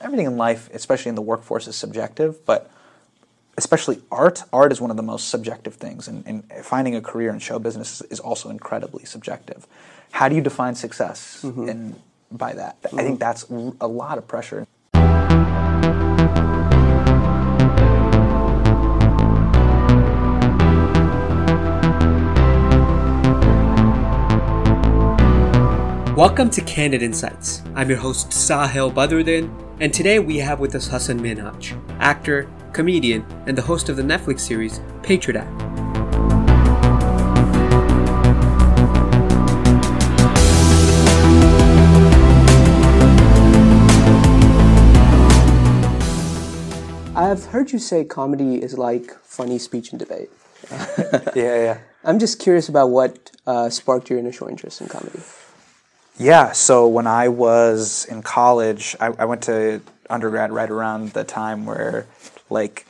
everything in life, especially in the workforce, is subjective, but especially art, art is one of the most subjective things, and, and finding a career in show business is also incredibly subjective. How do you define success mm-hmm. and by that? I mm-hmm. think that's a lot of pressure. Welcome to Candid Insights. I'm your host Sahil Badruddin, and today we have with us Hasan Minhaj, actor, comedian, and the host of the Netflix series Patriot Act. I've heard you say comedy is like funny speech and debate. yeah, yeah. I'm just curious about what uh, sparked your initial interest in comedy. Yeah, so when I was in college, I, I went to undergrad right around the time where, like,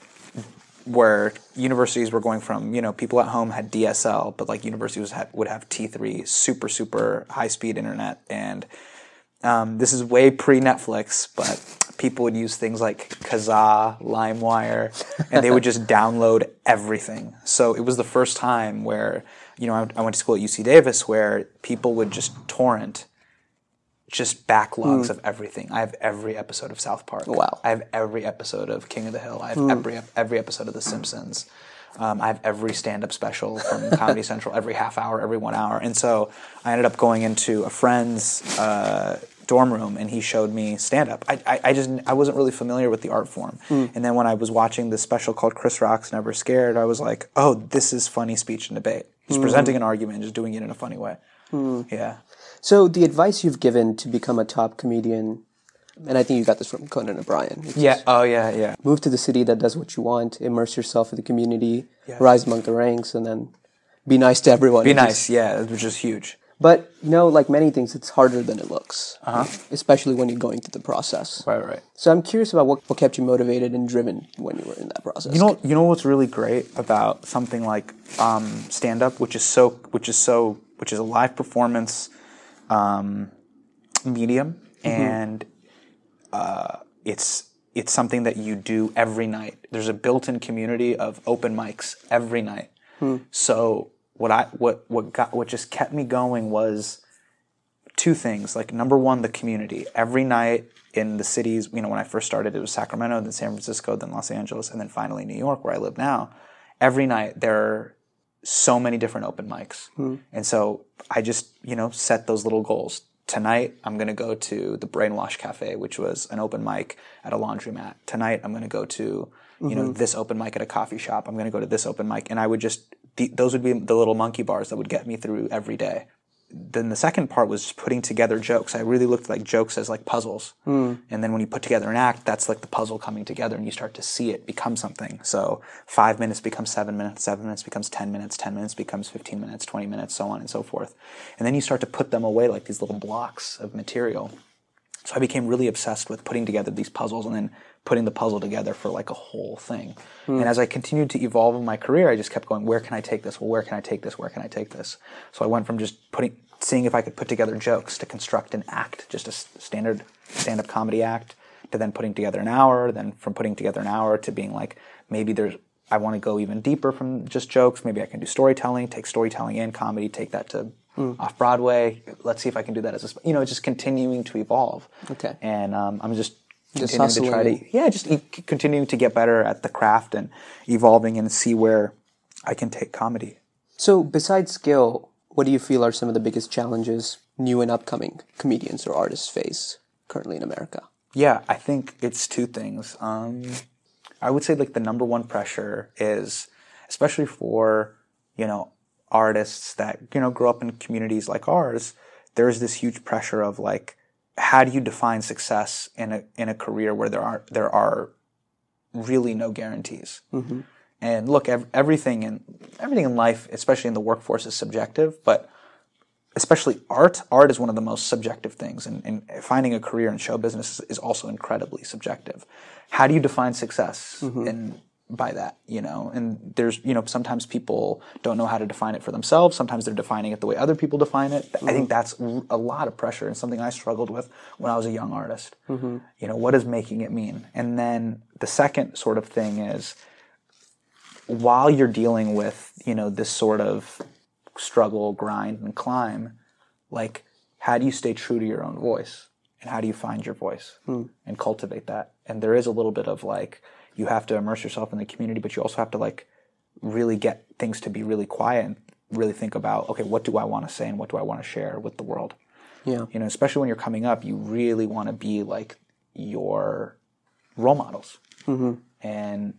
where universities were going from, you know, people at home had DSL, but like universities had, would have T3, super, super high speed internet. And um, this is way pre Netflix, but people would use things like Kazaa, LimeWire, and they would just download everything. So it was the first time where, you know, I, I went to school at UC Davis where people would just torrent just backlogs hmm. of everything. I have every episode of South Park. Wow. I have every episode of King of the Hill. I have hmm. every every episode of The Simpsons. Um, I have every stand-up special from Comedy Central, every half hour, every one hour. And so I ended up going into a friend's uh, dorm room, and he showed me stand-up. I, I, I just I wasn't really familiar with the art form. Hmm. And then when I was watching this special called Chris Rock's Never Scared, I was like, oh, this is funny speech and debate. He's presenting an argument, and just doing it in a funny way. Yeah. So the advice you've given to become a top comedian, and I think you got this from Conan O'Brien. Yeah. Oh, yeah. Yeah. Move to the city that does what you want, immerse yourself in the community, rise among the ranks, and then be nice to everyone. Be nice. Yeah, which is huge. But you know, like many things, it's harder than it looks. Uh-huh. Especially when you're going through the process. Right. Right. So I'm curious about what, what kept you motivated and driven when you were in that process. You know, you know what's really great about something like um, stand up, which is so, which is so, which is a live performance um, medium, and uh, it's it's something that you do every night. There's a built-in community of open mics every night. So what I what what got what just kept me going was two things. Like number one, the community. Every night in the cities, you know, when I first started, it was Sacramento, then San Francisco, then Los Angeles, and then finally New York, where I live now. Every night there are so many different open mics, hmm. and so I just you know set those little goals. Tonight I'm going to go to the Brainwash Cafe, which was an open mic at a laundromat. Tonight I'm going to go to you know mm-hmm. this open mic at a coffee shop. I'm going to go to this open mic, and I would just the, those would be the little monkey bars that would get me through every day then the second part was putting together jokes. I really looked like jokes as like puzzles. Hmm. And then when you put together an act, that's like the puzzle coming together and you start to see it become something. So five minutes becomes seven minutes, seven minutes becomes 10 minutes, 10 minutes becomes 15 minutes, 20 minutes, so on and so forth. And then you start to put them away like these little blocks of material. So I became really obsessed with putting together these puzzles and then putting the puzzle together for like a whole thing. And as I continued to evolve in my career, I just kept going, where can I take this? Well, where can I take this? Where can I take this? So I went from just putting, seeing if I could put together jokes to construct an act, just a standard stand-up comedy act, to then putting together an hour, then from putting together an hour to being like, maybe there's, I want to go even deeper from just jokes. Maybe I can do storytelling, take storytelling and comedy, take that to off Broadway. Let's see if I can do that as a, you know, just continuing to evolve. Okay. And um, I'm just Just continuing to try to, yeah, just e- continuing to get better at the craft and evolving and see where I can take comedy. So besides skill, what do you feel are some of the biggest challenges new and upcoming comedians or artists face currently in America? Yeah, I think it's two things. Um, I would say like the number one pressure is, especially for you know artists that you know grow up in communities like ours. There's this huge pressure of like, how do you define success in a in a career where there are there are really no guarantees. Mm-hmm. And look, ev- everything in everything in life, especially in the workforce, is subjective. But especially art, art is one of the most subjective things, and, and finding a career in show business is, is also incredibly subjective. How do you define success mm-hmm. in by that, you know. And there's, you know, sometimes people don't know how to define it for themselves. Sometimes they're defining it the way other people define it. I think mm-hmm. that's a lot of pressure and something I struggled with when I was a young artist. Mm-hmm. You know, what does making it mean? And then the second sort of thing is while you're dealing with, you know, this sort of struggle, grind, and climb, like, how do you stay true to your own voice? And how do you find your voice hmm. and cultivate that? And there is a little bit of like, you have to immerse yourself in the community, but you also have to like really get things to be really quiet and really think about, okay, what do I want to say and what do I want to share with the world? Yeah. You know, especially when you're coming up, you really want to be like your role models. Mm-hmm. And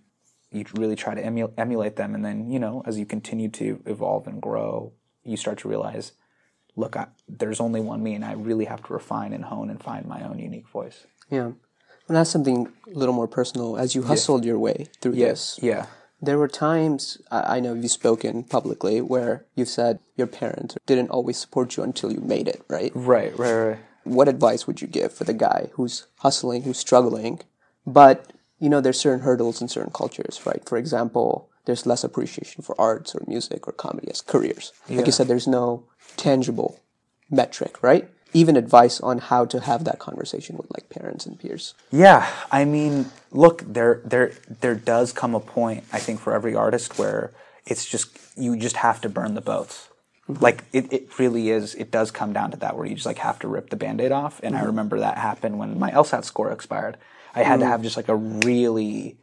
you really try to emu- emulate them. And then, you know, as you continue to evolve and grow, you start to realize, look, I, there's only one me, and I really have to refine and hone and find my own unique voice. Yeah. And that's something a little more personal. As you hustled your way through this, Yeah. there were times, I I know you've spoken publicly, where you've said your parents didn't always support you until you made it, right? Right, right, right. What advice would you give for the guy who's hustling, who's struggling, but, you know, there's certain hurdles in certain cultures, right? For example, there's less appreciation for arts or music or comedy as careers. Like Yeah. you said, there's no tangible metric, right? Even advice on how to have that conversation with like parents and peers. Yeah, I mean, look, there there there does come a point I think for every artist where it's just you just have to burn the boats. Mm-hmm. Like it, it really is it does come down to that where you just like have to rip the band-aid off. And I mm-hmm. remember that happened when my LSAT score expired. I had to mm. have just like a really,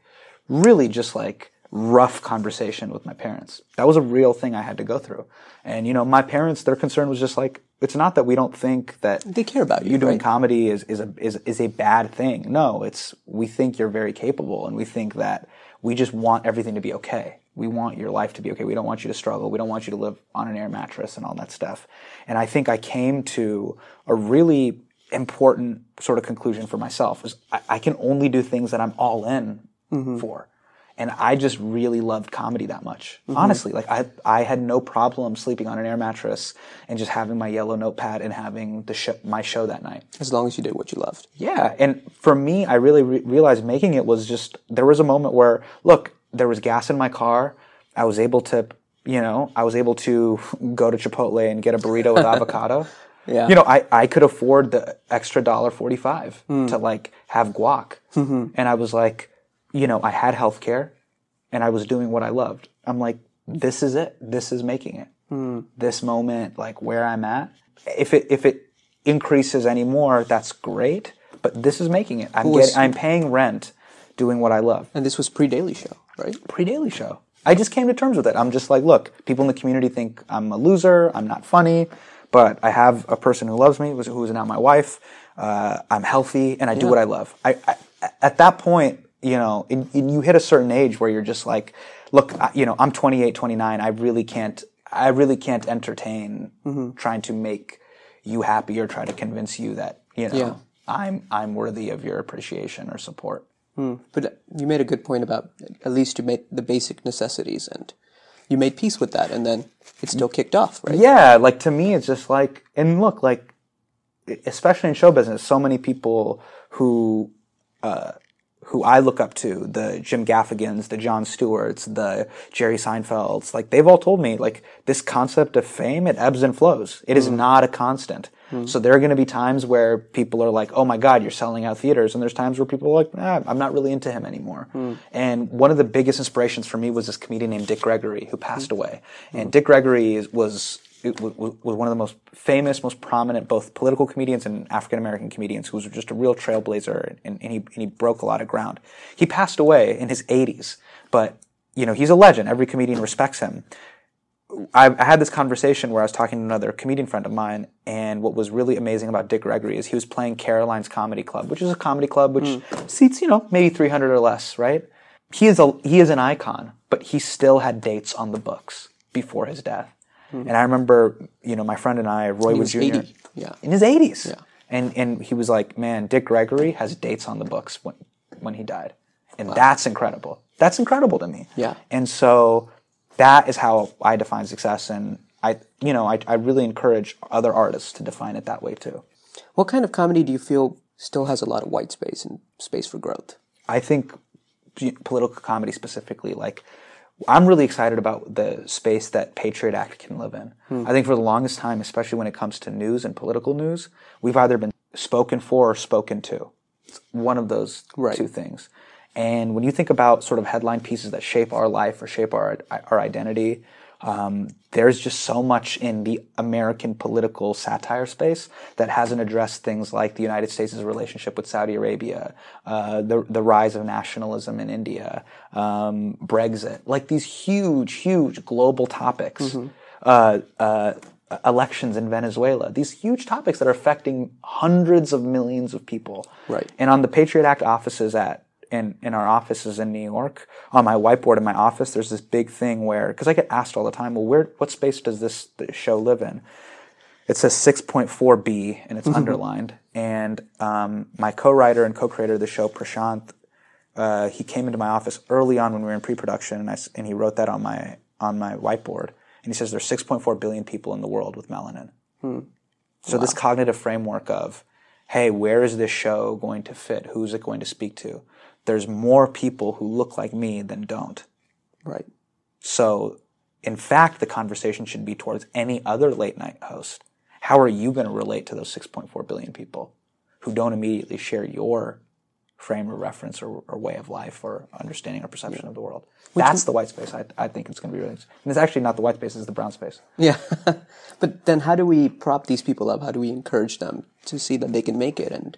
really just like rough conversation with my parents. That was a real thing I had to go through. And you know, my parents, their concern was just like, it's not that we don't think that They care about you, you doing right? comedy is, is a is, is a bad thing. No, it's we think you're very capable and we think that we just want everything to be okay. We want your life to be okay. We don't want you to struggle. We don't want you to live on an air mattress and all that stuff. And I think I came to a really important sort of conclusion for myself is I, I can only do things that I'm all in mm-hmm. for. And I just really loved comedy that much. Mm-hmm. Honestly, like I, I had no problem sleeping on an air mattress and just having my yellow notepad and having the show, my show that night. As long as you did what you loved. Yeah, and for me, I really re- realized making it was just there was a moment where look, there was gas in my car. I was able to, you know, I was able to go to Chipotle and get a burrito with avocado. Yeah. You know, I, I could afford the extra dollar forty five hmm. to like have guac, mm-hmm. and I was like, you know, I had health care, and I was doing what I loved. I'm like, this is it. This is making it. This moment, like where I'm at. If it if it increases anymore, that's great. But this is making it. I'm was- getting, I'm paying rent, doing what I love. And this was pre Daily Show, right? Pre Daily Show. I just came to terms with it. I'm just like, look, people in the community think I'm a loser. I'm not funny, but I have a person who loves me, who is now my wife. Uh, I'm healthy, and I do what I love. I, I at that point, you know, in, in, you hit a certain age where you're just like, look, I, you know, I'm 28, 29. I really can't. I really can't entertain trying to make you happy or try to convince you that you know Yeah. I'm I'm worthy of your appreciation or support. But you made a good point about at least you made the basic necessities and you made peace with that and then it still kicked off, right? Yeah, like to me, it's just like, and look, like, especially in show business, so many people who, uh, who I look up to, the Jim Gaffigans, the Jon Stewarts, the Jerry Seinfelds, like they've all told me, like this concept of fame, it ebbs and flows. It is mm. not a constant. Mm. So there are going to be times where people are like, "Oh my God, you're selling out theaters," and there's times where people are like, nah, "I'm not really into him anymore." Mm. And one of the biggest inspirations for me was this comedian named Dick Gregory, who passed away. And Dick Gregory was was, was one of the most famous, most prominent, both political comedians and African American comedians, who was just a real trailblazer, and, and, he, and he broke a lot of ground. He passed away in his 80s, but you know he's a legend. Every comedian respects him. I, I had this conversation where I was talking to another comedian friend of mine, and what was really amazing about Dick Gregory is he was playing Caroline's Comedy Club, which is a comedy club which hmm. seats you know maybe 300 or less, right? He is a he is an icon, but he still had dates on the books before his death. And I remember, you know, my friend and I, Roy Wood was Jr. 80, yeah. in his 80s. Yeah. And and he was like, "Man, Dick Gregory has dates on the books when when he died." And that's incredible. That's incredible to me. Yeah. And so that is how I define success and I you know, I I really encourage other artists to define it that way too. What kind of comedy do you feel still has a lot of white space and space for growth? I think political comedy specifically, like I'm really excited about the space that Patriot Act can live in. Hmm. I think for the longest time, especially when it comes to news and political news, we've either been spoken for or spoken to. It's one of those Right. two things. And when you think about sort of headline pieces that shape our life or shape our our identity, um, there's just so much in the American political satire space that hasn't addressed things like the United States' relationship with Saudi Arabia, uh, the the rise of nationalism in India, um, Brexit, like these huge, huge global topics. Uh, uh, elections in Venezuela, these huge topics that are affecting hundreds of millions of people. Right. And on the Patriot Act offices at in in our offices in New York, on my whiteboard in my office, there's this big thing where because I get asked all the time, well, where what space does this show live in? It says 6.4b and it's underlined. And um, my co-writer and co-creator of the show, Prashant, uh, he came into my office early on when we were in pre-production, and I s- and he wrote that on my on my whiteboard. And he says there's 6.4 billion people in the world with melanin. So this cognitive framework of, hey, where is this show going to fit? Who's it going to speak to? There's more people who look like me than don't. Right. So, in fact, the conversation should be towards any other late night host. How are you going to relate to those 6.4 billion people who don't immediately share your frame of reference or, or way of life or understanding or perception of the world? That's the white space. I, I think it's going to be really. And it's actually not the white space; it's the brown space. Yeah. but then how do we prop these people up? How do we encourage them to see that they can make it? And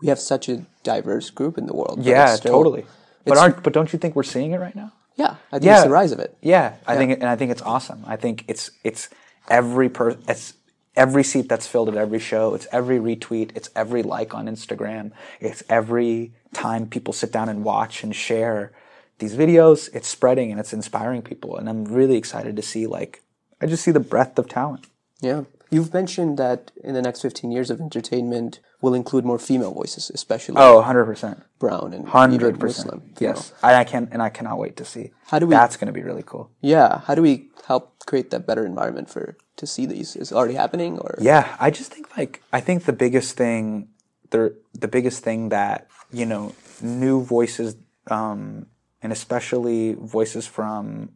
we have such a diverse group in the world. but Yeah, still- totally. But aren't but don't you think we're seeing it right now? Yeah, I think Yeah. it's the rise of it. Yeah, I think, and I think it's awesome. I think it's it's every per it's every seat that's filled at every show. It's every retweet. It's every like on Instagram. It's every time people sit down and watch and share these videos. It's spreading and it's inspiring people, and I'm really excited to see like I just see the breadth of talent. Yeah. You've mentioned that in the next 15 years of entertainment will include more female voices, especially Oh, 100 percent. brown and 100%. Muslim. Yes, I, I can, and I cannot wait to see. How do we- That's going to be really cool. Yeah. How do we help create that better environment for to see these? Is it already happening or? Yeah, I just think like I think the biggest thing, the the biggest thing that you know, new voices, um, and especially voices from,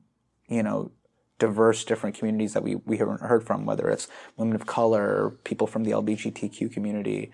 you know, diverse different communities that we we haven't heard from, whether it's women of color, people from the LGBTQ community.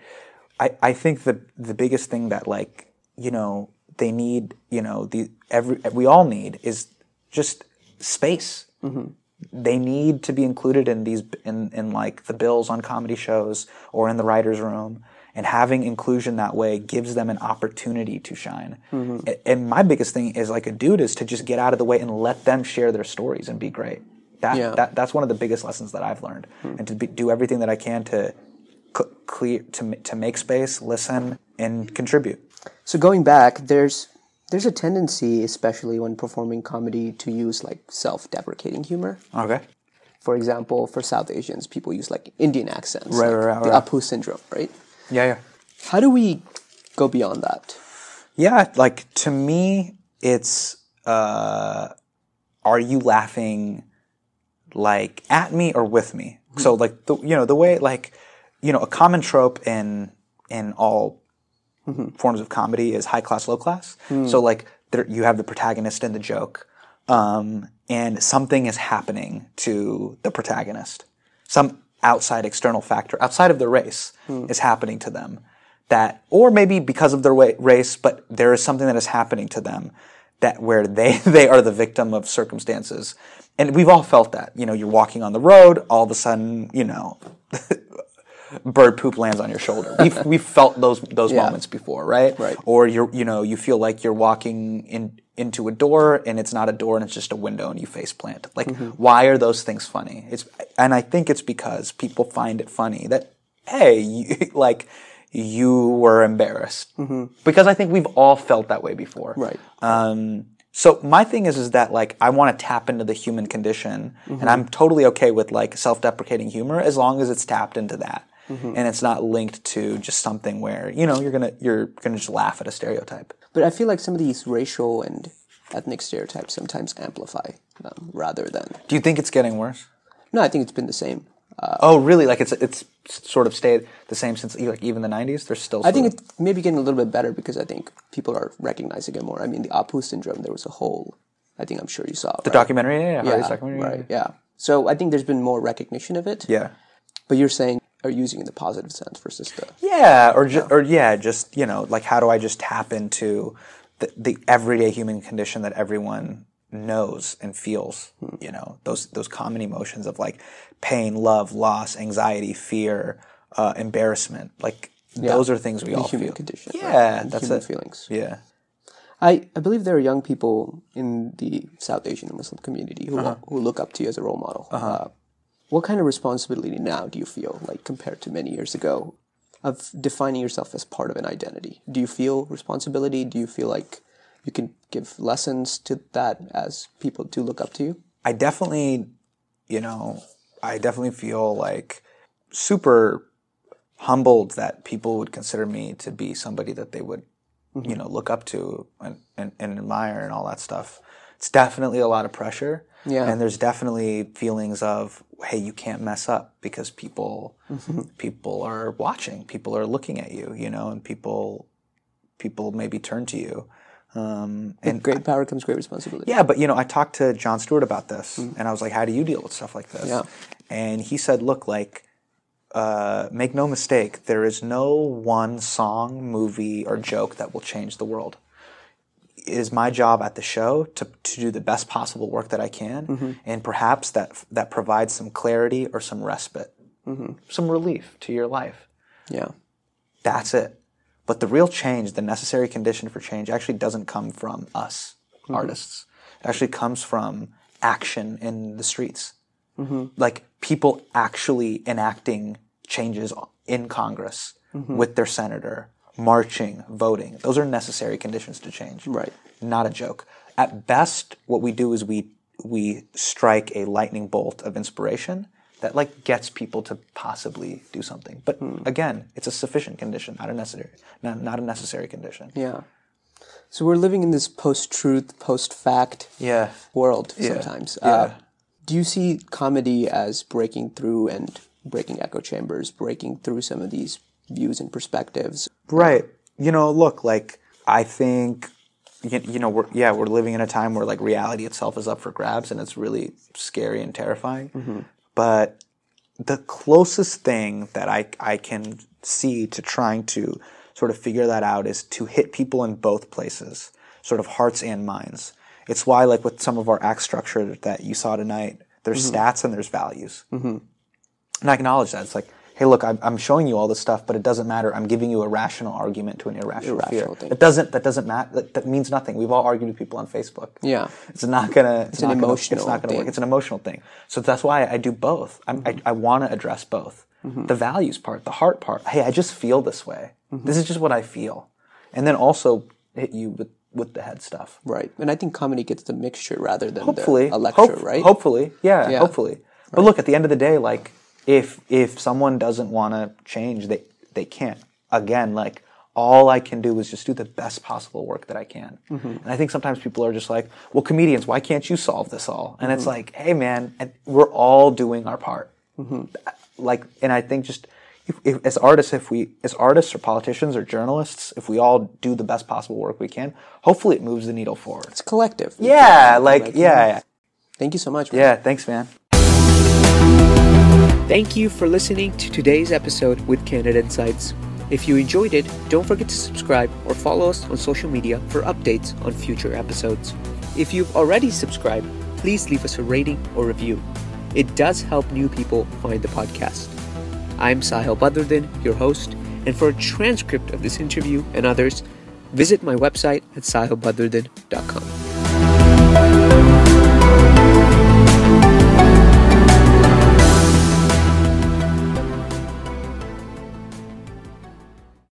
I I think the the biggest thing that like you know they need you know the every we all need is just space. Mm-hmm. They need to be included in these in, in like the bills on comedy shows or in the writers room and having inclusion that way gives them an opportunity to shine mm-hmm. A- and my biggest thing is like a dude is to just get out of the way and let them share their stories and be great that, Yeah. that that's one of the biggest lessons that I've learned hmm. and to be, do everything that I can to clear to to make space listen and contribute So going back, there's there's a tendency, especially when performing comedy, to use like self-deprecating humor. okay For example, for South Asians, people use like Indian accents, Right, like right, right, the right. Apu syndrome, right? Yeah yeah How do we go beyond that? Yeah, like to me, it's uh, are you laughing like at me or with me? So like the you know the way like you know a common trope in in all forms of comedy is high class low class. So like there, you have the protagonist and the joke, um, and something is happening to the protagonist. Some outside external factor outside of the race hmm. is happening to them. That or maybe because of their wa- race but there is something that is happening to them that where they they are the victim of circumstances. And we've all felt that. You know you're walking on the road all of a sudden you know bird poop lands on your shoulder. We've we've felt those those Yeah. moments before right? Right. or you're you know you feel like you're walking in into a door and it's not a door and it's just a window and you face plant like Mm-hmm. why are those things funny it's and i think it's because people find it funny that hey you, like you were embarrassed because i think we've all felt that way before Mm-hmm. Right. um, so my thing is is that like I want to tap into the human condition, and I'm totally okay with like self-deprecating humor as long as it's tapped into that, and it's not linked to just something where you know you're gonna you're gonna just laugh at a stereotype. But I feel like some of these racial and ethnic stereotypes sometimes amplify them rather than. Do you think it's getting worse? No, I think it's been the same. Uh, oh, really? Like it's it's sort of stayed the same since like even the '90s. There's still. I think of- it's maybe getting a little bit better because I think people are recognizing it more. I mean, the Apu syndrome, there was a whole, I think I'm sure you saw. the documentary. Yeah, yeah, yeah, documentary. right, yeah. So I think there's been more recognition of it. Yeah. But you're saying are using in the positive sense versus the Yeah, or ju- or yeah, just you know, like how do I just tap into the, the everyday human condition that everyone knows and feels? You know, those those common emotions of like pain, love, loss, anxiety, fear, uh, embarrassment. Like those are things we all human feel. condition. Yeah, And that's human it. feelings. Yeah. I, I believe there are young people in the South Asian Muslim community who Uh-huh. who look up to you as a role model. Uh, what kind of responsibility now do you feel like compared to many years ago of defining yourself as part of an identity? Do you feel responsibility? Do you feel like you can give lessons to that as people do look up to you? I definitely, you know, I definitely feel like super humbled that people would consider me to be somebody that they would, mm-hmm. you know, look up to and, and, and admire and all that stuff. It's definitely a lot of pressure. Yeah. And there's definitely feelings of, hey, you can't mess up because people people are watching, people are looking at you, you know, and people people maybe turn to you. Um, and Great power comes great responsibility. yeah, but you know, I talked to Jon Stewart about this, and I was like, "How do you deal with stuff like this?" Yeah. And he said, "Look, like, uh, make no mistake, there is no one song, movie, or joke that will change the world. It is my job at the show to to do the best possible work that I can, mm-hmm. and perhaps that that provides some clarity or some respite, mm-hmm. some relief to your life. Yeah. That's it. But the real change, the necessary condition for change, actually doesn't come from us mm-hmm. artists. It actually comes from action in the streets. Like people actually enacting changes in Congress with their senator, marching, voting. Those are necessary conditions to change. Right. Not a joke. At best, what we do is we we strike a lightning bolt of inspiration that like gets people to possibly do something. But again, it's a sufficient condition, not a necessary, not, not a necessary condition. Yeah. So we're living in this post-truth, post-fact Yeah. world Yeah. sometimes. Yeah. Uh, do you see comedy as breaking through and breaking echo chambers, breaking through some of these views and perspectives? Right. You know, look, like I think you, you know, we're yeah, we're living in a time where like reality itself is up for grabs and it's really scary and terrifying. Mm-hmm. But the closest thing that I I can see to trying to sort of figure that out is to hit people in both places, sort of hearts and minds. It's why like with some of our act structure that you saw tonight, there's mm-hmm. stats and there's values. Mm-hmm. And I acknowledge that. It's like, hey, look, I'm, I'm showing you all this stuff, but it doesn't matter. I'm giving you a rational argument to an irrational, Irrational fear. thing. That doesn't. That doesn't matter. That, that means nothing. We've all argued with people on Facebook. Yeah. It's not gonna. It's, an not gonna- emotional it's not gonna thing. work. It's an emotional thing. So that's why I do both. I'm, I, mm-hmm. I want to address both. Mm-hmm. The values part, the heart part. Hey, I just feel this way. Mm-hmm. This is just what I feel, and then also hit you with with the head stuff. Right. And I think comedy gets the mixture rather than hopefully the, a lecture, hope- right? hopefully yeah, Yeah. hopefully but look at the end of the day like if if someone doesn't want to change they they can't again like all I can do is just do the best possible work that I can. Mm-hmm. And I think sometimes people are just like, well, comedians, why can't you solve this all? And Mm-hmm. it's like, hey, man, we're all doing our part. Mm-hmm. Like, and I think just if, if, as artists, if we, as artists or politicians or journalists, if we all do the best possible work we can, hopefully it moves the needle forward. It's collective. Yeah, like, yeah, yeah. Thank you so much. man. Yeah, thanks, man. Thank you for listening to today's episode with Candid Insights. If you enjoyed it, don't forget to subscribe or follow us on social media for updates on future episodes. If you've already subscribed, please leave us a rating or review. It does help new people find the podcast. I'm Sahil Badruddin, your host, and for a transcript of this interview and others, visit my website at sahilbadruddin.com.